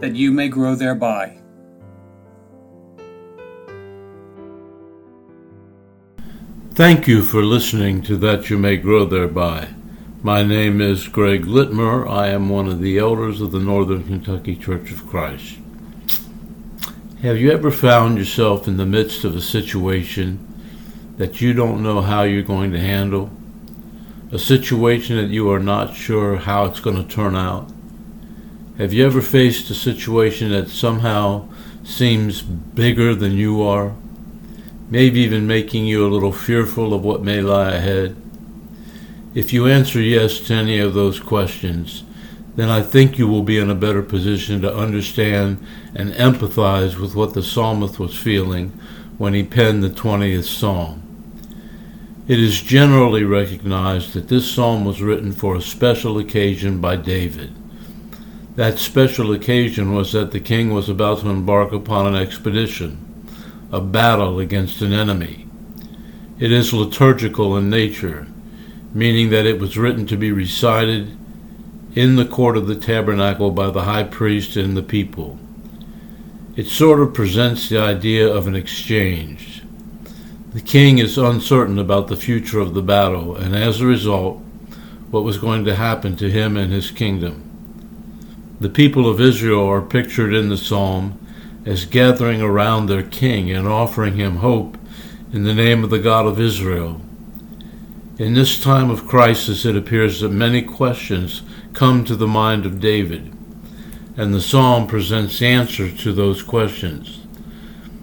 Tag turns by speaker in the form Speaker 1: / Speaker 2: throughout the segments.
Speaker 1: that you may grow thereby.
Speaker 2: Thank you for listening to That You May Grow Thereby. My name is Greg Litmer. I am one of the elders of the Northern Kentucky Church of Christ. Have you ever found yourself in the midst of a situation that you don't know how you're going to handle? A situation that you are not sure how it's going to turn out? Have you ever faced a situation that somehow seems bigger than you are? Maybe even making you a little fearful of what may lie ahead? If you answer yes to any of those questions, then I think you will be in a better position to understand and empathize with what the psalmist was feeling when he penned the 20th psalm. It is generally recognized that this psalm was written for a special occasion by David. That special occasion was that the king was about to embark upon an expedition, a battle against an enemy. It is liturgical in nature, meaning that it was written to be recited in the court of the tabernacle by the high priest and the people. It sort of presents the idea of an exchange. The king is uncertain about the future of the battle, and as a result, what was going to happen to him and his kingdom. The people of Israel are pictured in the psalm as gathering around their king and offering him hope in the name of the God of Israel. In this time of crisis, it appears that many questions come to the mind of David, and the psalm presents answers to those questions.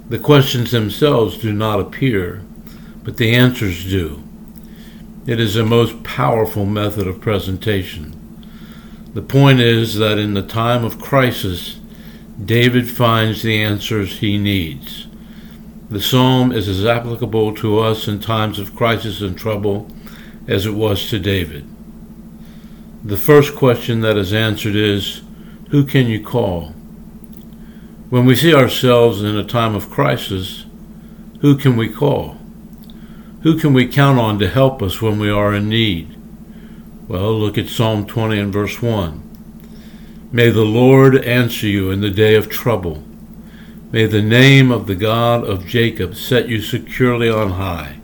Speaker 2: The questions themselves do not appear, but the answers do. It is a most powerful method of presentation. The point is that in the time of crisis, David finds the answers he needs. The psalm is as applicable to us in times of crisis and trouble as it was to David. The first question that is answered is Who can you call? When we see ourselves in a time of crisis, who can we call? Who can we count on to help us when we are in need? Well, look at Psalm 20 and verse 1. May the Lord answer you in the day of trouble. May the name of the God of Jacob set you securely on high.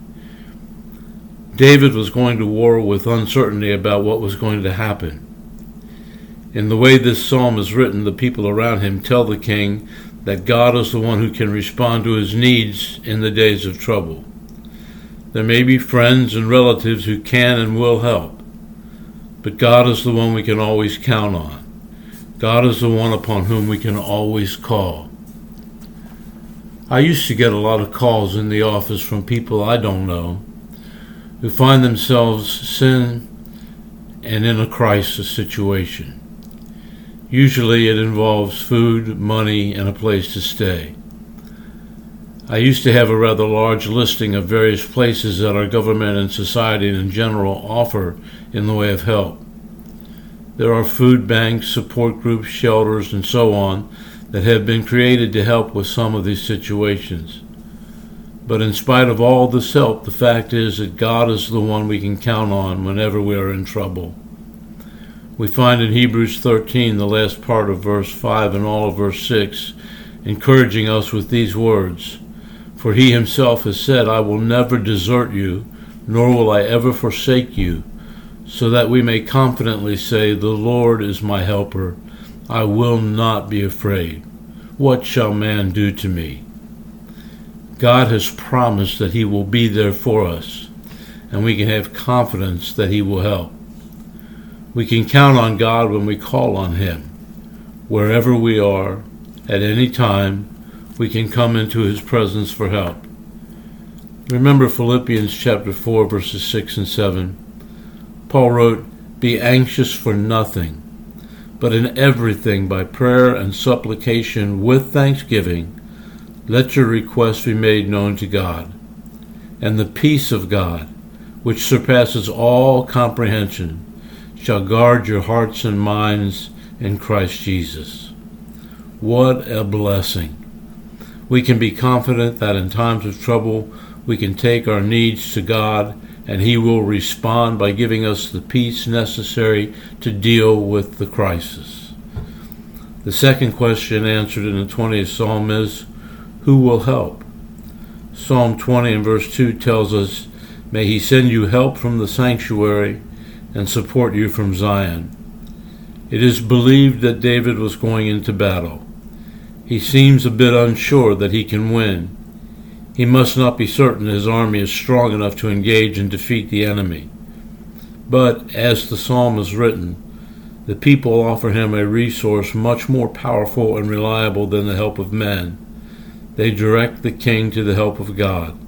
Speaker 2: David was going to war with uncertainty about what was going to happen. In the way this psalm is written, the people around him tell the king that God is the one who can respond to his needs in the days of trouble. There may be friends and relatives who can and will help. But God is the one we can always count on. God is the one upon whom we can always call. I used to get a lot of calls in the office from people I don't know who find themselves sin and in a crisis situation. Usually it involves food, money, and a place to stay. I used to have a rather large listing of various places that our government and society in general offer in the way of help. There are food banks, support groups, shelters, and so on that have been created to help with some of these situations. But in spite of all this help, the fact is that God is the one we can count on whenever we are in trouble. We find in Hebrews 13, the last part of verse 5 and all of verse 6, encouraging us with these words For he himself has said, I will never desert you, nor will I ever forsake you so that we may confidently say, The Lord is my helper. I will not be afraid. What shall man do to me? God has promised that He will be there for us, and we can have confidence that He will help. We can count on God when we call on Him. Wherever we are, at any time, we can come into His presence for help. Remember Philippians chapter 4, verses 6 and 7. Paul wrote, Be anxious for nothing, but in everything by prayer and supplication with thanksgiving, let your requests be made known to God. And the peace of God, which surpasses all comprehension, shall guard your hearts and minds in Christ Jesus. What a blessing! We can be confident that in times of trouble we can take our needs to God and He will respond by giving us the peace necessary to deal with the crisis. The second question answered in the 20th Psalm is Who will help? Psalm 20 and verse 2 tells us, May He send you help from the sanctuary and support you from Zion. It is believed that David was going into battle. He seems a bit unsure that he can win he must not be certain his army is strong enough to engage and defeat the enemy. But, as the psalm is written, the people offer him a resource much more powerful and reliable than the help of men. They direct the king to the help of God.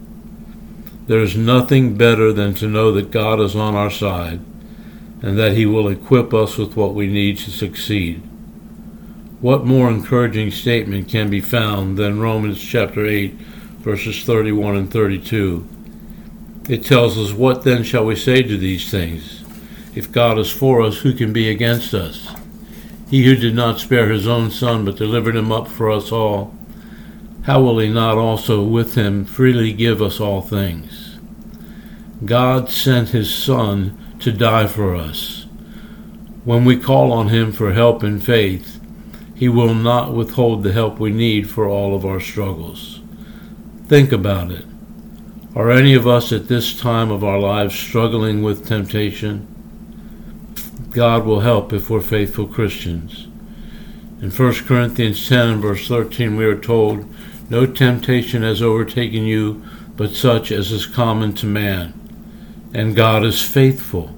Speaker 2: There is nothing better than to know that God is on our side and that he will equip us with what we need to succeed. What more encouraging statement can be found than Romans chapter 8 verses 31 and 32. It tells us, What then shall we say to these things? If God is for us, who can be against us? He who did not spare his own son, but delivered him up for us all, how will he not also with him freely give us all things? God sent his Son to die for us. When we call on him for help in faith, he will not withhold the help we need for all of our struggles. Think about it. Are any of us at this time of our lives struggling with temptation? God will help if we're faithful Christians. In 1 Corinthians 10 verse 13 we are told, No temptation has overtaken you but such as is common to man. And God is faithful,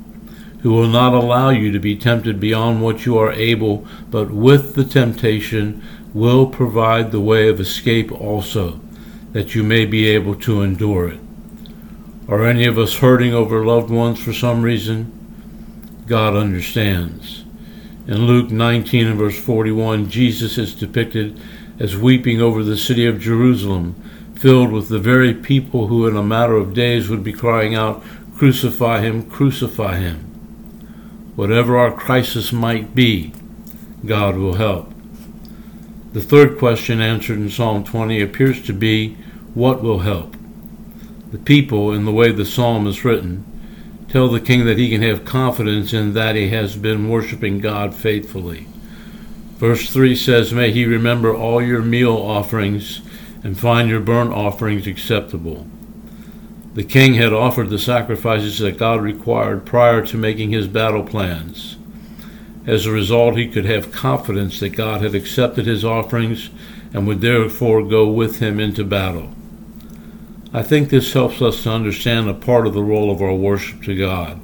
Speaker 2: who will not allow you to be tempted beyond what you are able, but with the temptation will provide the way of escape also that you may be able to endure it. Are any of us hurting over loved ones for some reason? God understands. In Luke 19 and verse 41, Jesus is depicted as weeping over the city of Jerusalem, filled with the very people who in a matter of days would be crying out, Crucify him, crucify him. Whatever our crisis might be, God will help. The third question answered in Psalm 20 appears to be what will help? The people, in the way the psalm is written, tell the king that he can have confidence in that he has been worshiping God faithfully. Verse 3 says, May he remember all your meal offerings and find your burnt offerings acceptable. The king had offered the sacrifices that God required prior to making his battle plans. As a result, he could have confidence that God had accepted his offerings and would therefore go with him into battle. I think this helps us to understand a part of the role of our worship to God.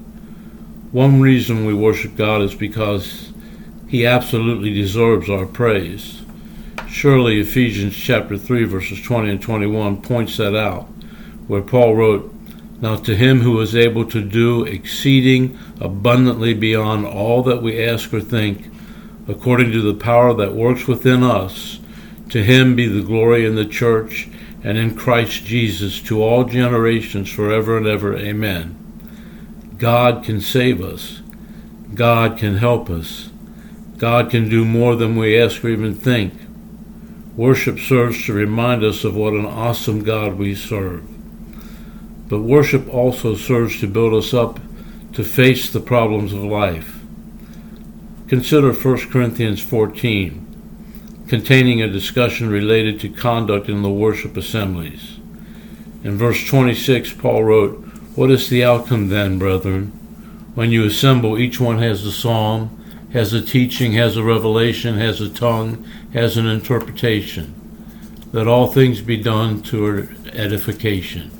Speaker 2: One reason we worship God is because He absolutely deserves our praise. Surely Ephesians chapter 3 verses 20 and 21 points that out, where Paul wrote, Now to him who is able to do exceeding abundantly beyond all that we ask or think, according to the power that works within us, to him be the glory in the church and in Christ Jesus to all generations forever and ever. Amen. God can save us. God can help us. God can do more than we ask or even think. Worship serves to remind us of what an awesome God we serve. But worship also serves to build us up to face the problems of life. Consider 1 Corinthians 14 containing a discussion related to conduct in the worship assemblies. In verse 26, Paul wrote, What is the outcome then, brethren? When you assemble, each one has a psalm, has a teaching, has a revelation, has a tongue, has an interpretation. Let all things be done to edification.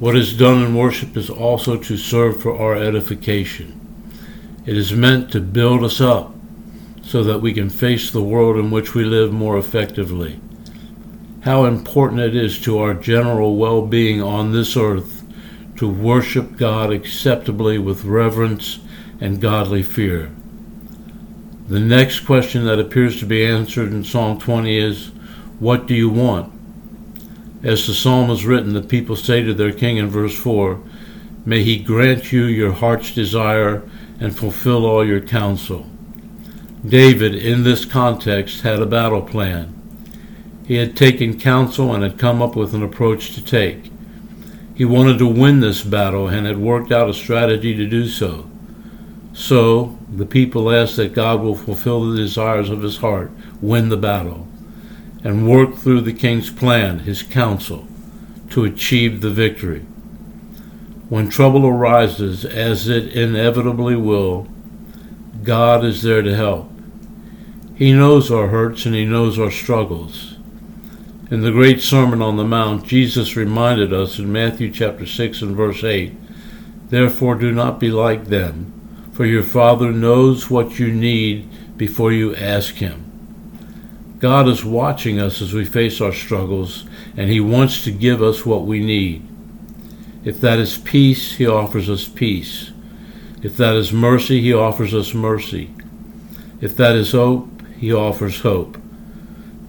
Speaker 2: What is done in worship is also to serve for our edification. It is meant to build us up so that we can face the world in which we live more effectively. How important it is to our general well being on this earth to worship God acceptably with reverence and godly fear. The next question that appears to be answered in Psalm 20 is, What do you want? As the psalm is written, the people say to their king in verse 4, May he grant you your heart's desire and fulfill all your counsel. David, in this context, had a battle plan. He had taken counsel and had come up with an approach to take. He wanted to win this battle and had worked out a strategy to do so. So, the people ask that God will fulfill the desires of his heart, win the battle, and work through the king's plan, his counsel, to achieve the victory. When trouble arises, as it inevitably will, God is there to help. He knows our hurts and He knows our struggles. In the great Sermon on the Mount, Jesus reminded us in Matthew chapter 6 and verse 8 Therefore do not be like them, for your Father knows what you need before you ask Him. God is watching us as we face our struggles, and He wants to give us what we need. If that is peace, He offers us peace. If that is mercy, He offers us mercy. If that is hope, He offers hope.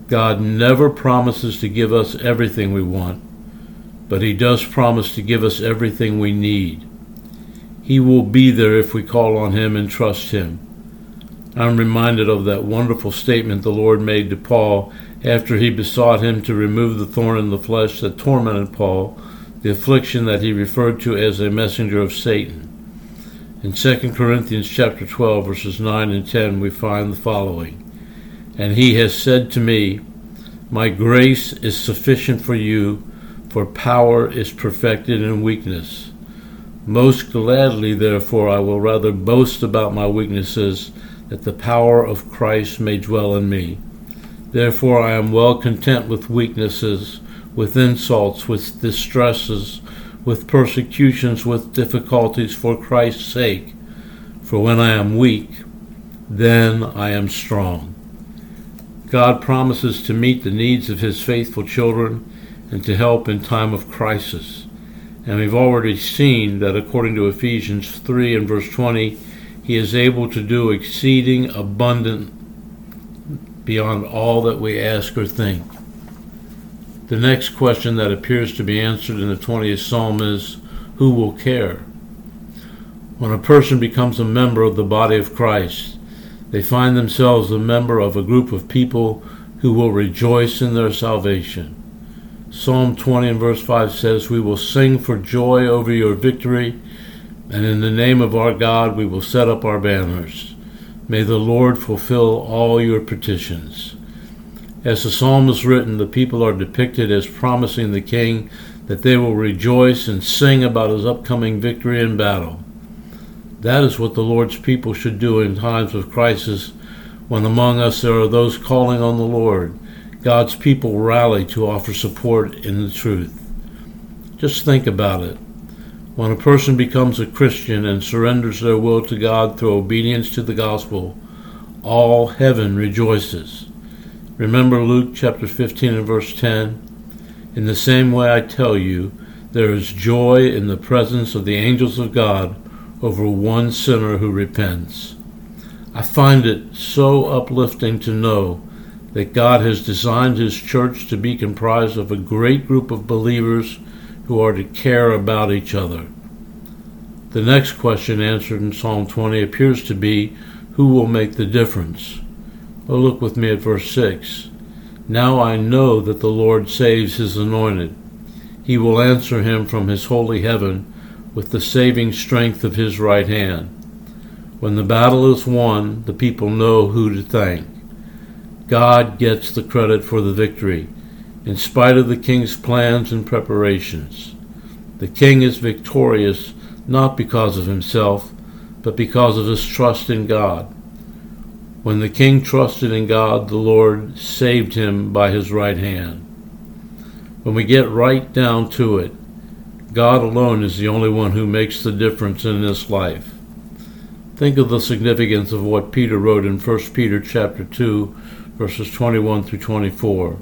Speaker 2: God never promises to give us everything we want, but He does promise to give us everything we need. He will be there if we call on Him and trust Him. I'm reminded of that wonderful statement the Lord made to Paul after he besought him to remove the thorn in the flesh that tormented Paul the affliction that he referred to as a messenger of Satan. In 2 Corinthians chapter 12 verses 9 and 10 we find the following: And he has said to me, my grace is sufficient for you, for power is perfected in weakness. Most gladly, therefore, I will rather boast about my weaknesses, that the power of Christ may dwell in me. Therefore, I am well content with weaknesses with insults, with distresses, with persecutions, with difficulties for Christ's sake. For when I am weak, then I am strong. God promises to meet the needs of his faithful children and to help in time of crisis. And we've already seen that according to Ephesians 3 and verse 20, he is able to do exceeding abundant beyond all that we ask or think. The next question that appears to be answered in the 20th Psalm is Who will care? When a person becomes a member of the body of Christ, they find themselves a member of a group of people who will rejoice in their salvation. Psalm 20 and verse 5 says, We will sing for joy over your victory, and in the name of our God we will set up our banners. May the Lord fulfill all your petitions. As the psalm is written, the people are depicted as promising the king that they will rejoice and sing about his upcoming victory in battle. That is what the Lord's people should do in times of crisis when among us there are those calling on the Lord. God's people rally to offer support in the truth. Just think about it. When a person becomes a Christian and surrenders their will to God through obedience to the gospel, all heaven rejoices. Remember Luke chapter 15 and verse 10? In the same way I tell you, there is joy in the presence of the angels of God over one sinner who repents. I find it so uplifting to know that God has designed His church to be comprised of a great group of believers who are to care about each other. The next question answered in Psalm 20 appears to be Who will make the difference? Oh, look with me at verse 6. Now I know that the Lord saves his anointed. He will answer him from his holy heaven with the saving strength of his right hand. When the battle is won, the people know who to thank. God gets the credit for the victory, in spite of the king's plans and preparations. The king is victorious not because of himself, but because of his trust in God. When the king trusted in God, the Lord saved him by his right hand. When we get right down to it, God alone is the only one who makes the difference in this life. Think of the significance of what Peter wrote in 1 Peter chapter 2 verses 21 through 24.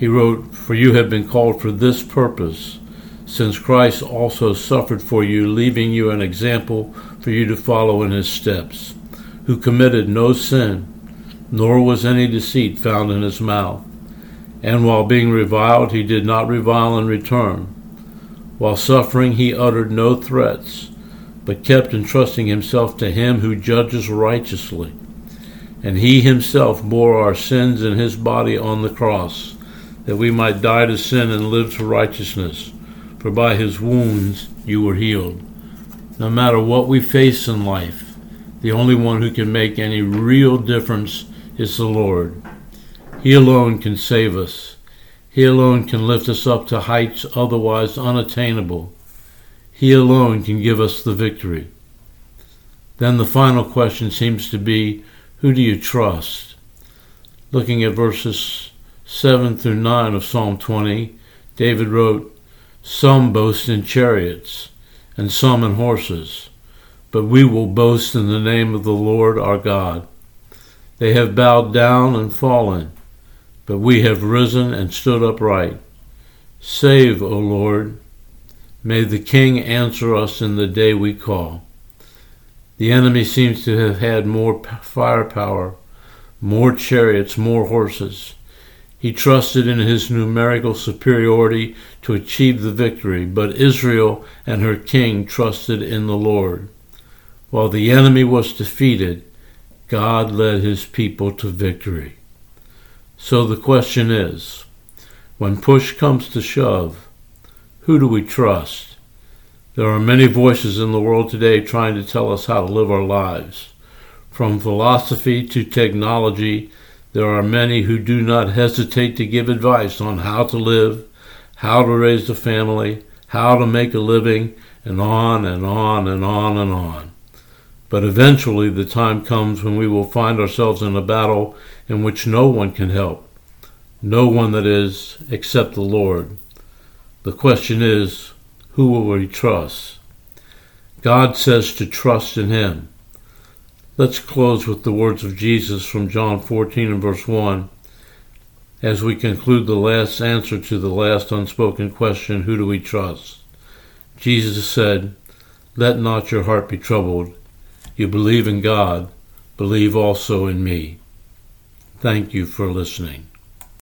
Speaker 2: He wrote, "For you have been called for this purpose, since Christ also suffered for you, leaving you an example for you to follow in his steps." who committed no sin, nor was any deceit found in his mouth. And while being reviled, he did not revile in return. While suffering, he uttered no threats, but kept entrusting himself to him who judges righteously. And he himself bore our sins in his body on the cross, that we might die to sin and live to righteousness. For by his wounds you were healed. No matter what we face in life, the only one who can make any real difference is the Lord. He alone can save us. He alone can lift us up to heights otherwise unattainable. He alone can give us the victory. Then the final question seems to be who do you trust? Looking at verses 7 through 9 of Psalm 20, David wrote, Some boast in chariots, and some in horses, but we will boast in the name of the Lord our God. They have bowed down and fallen, but we have risen and stood upright. Save, O Lord. May the King answer us in the day we call. The enemy seems to have had more firepower, more chariots, more horses. He trusted in his numerical superiority to achieve the victory, but Israel and her king trusted in the Lord. While the enemy was defeated, God led his people to victory. So the question is when push comes to shove, who do we trust? There are many voices in the world today trying to tell us how to live our lives. From philosophy to technology, there are many who do not hesitate to give advice on how to live, how to raise a family, how to make a living, and on and on and on and on. But eventually the time comes when we will find ourselves in a battle in which no one can help. No one, that is, except the Lord. The question is, who will we trust? God says to trust in Him. Let's close with the words of Jesus from John 14 and verse 1 as we conclude the last answer to the last unspoken question who do we trust? Jesus said, Let not your heart be troubled. You believe in God, believe also in me. Thank you for listening.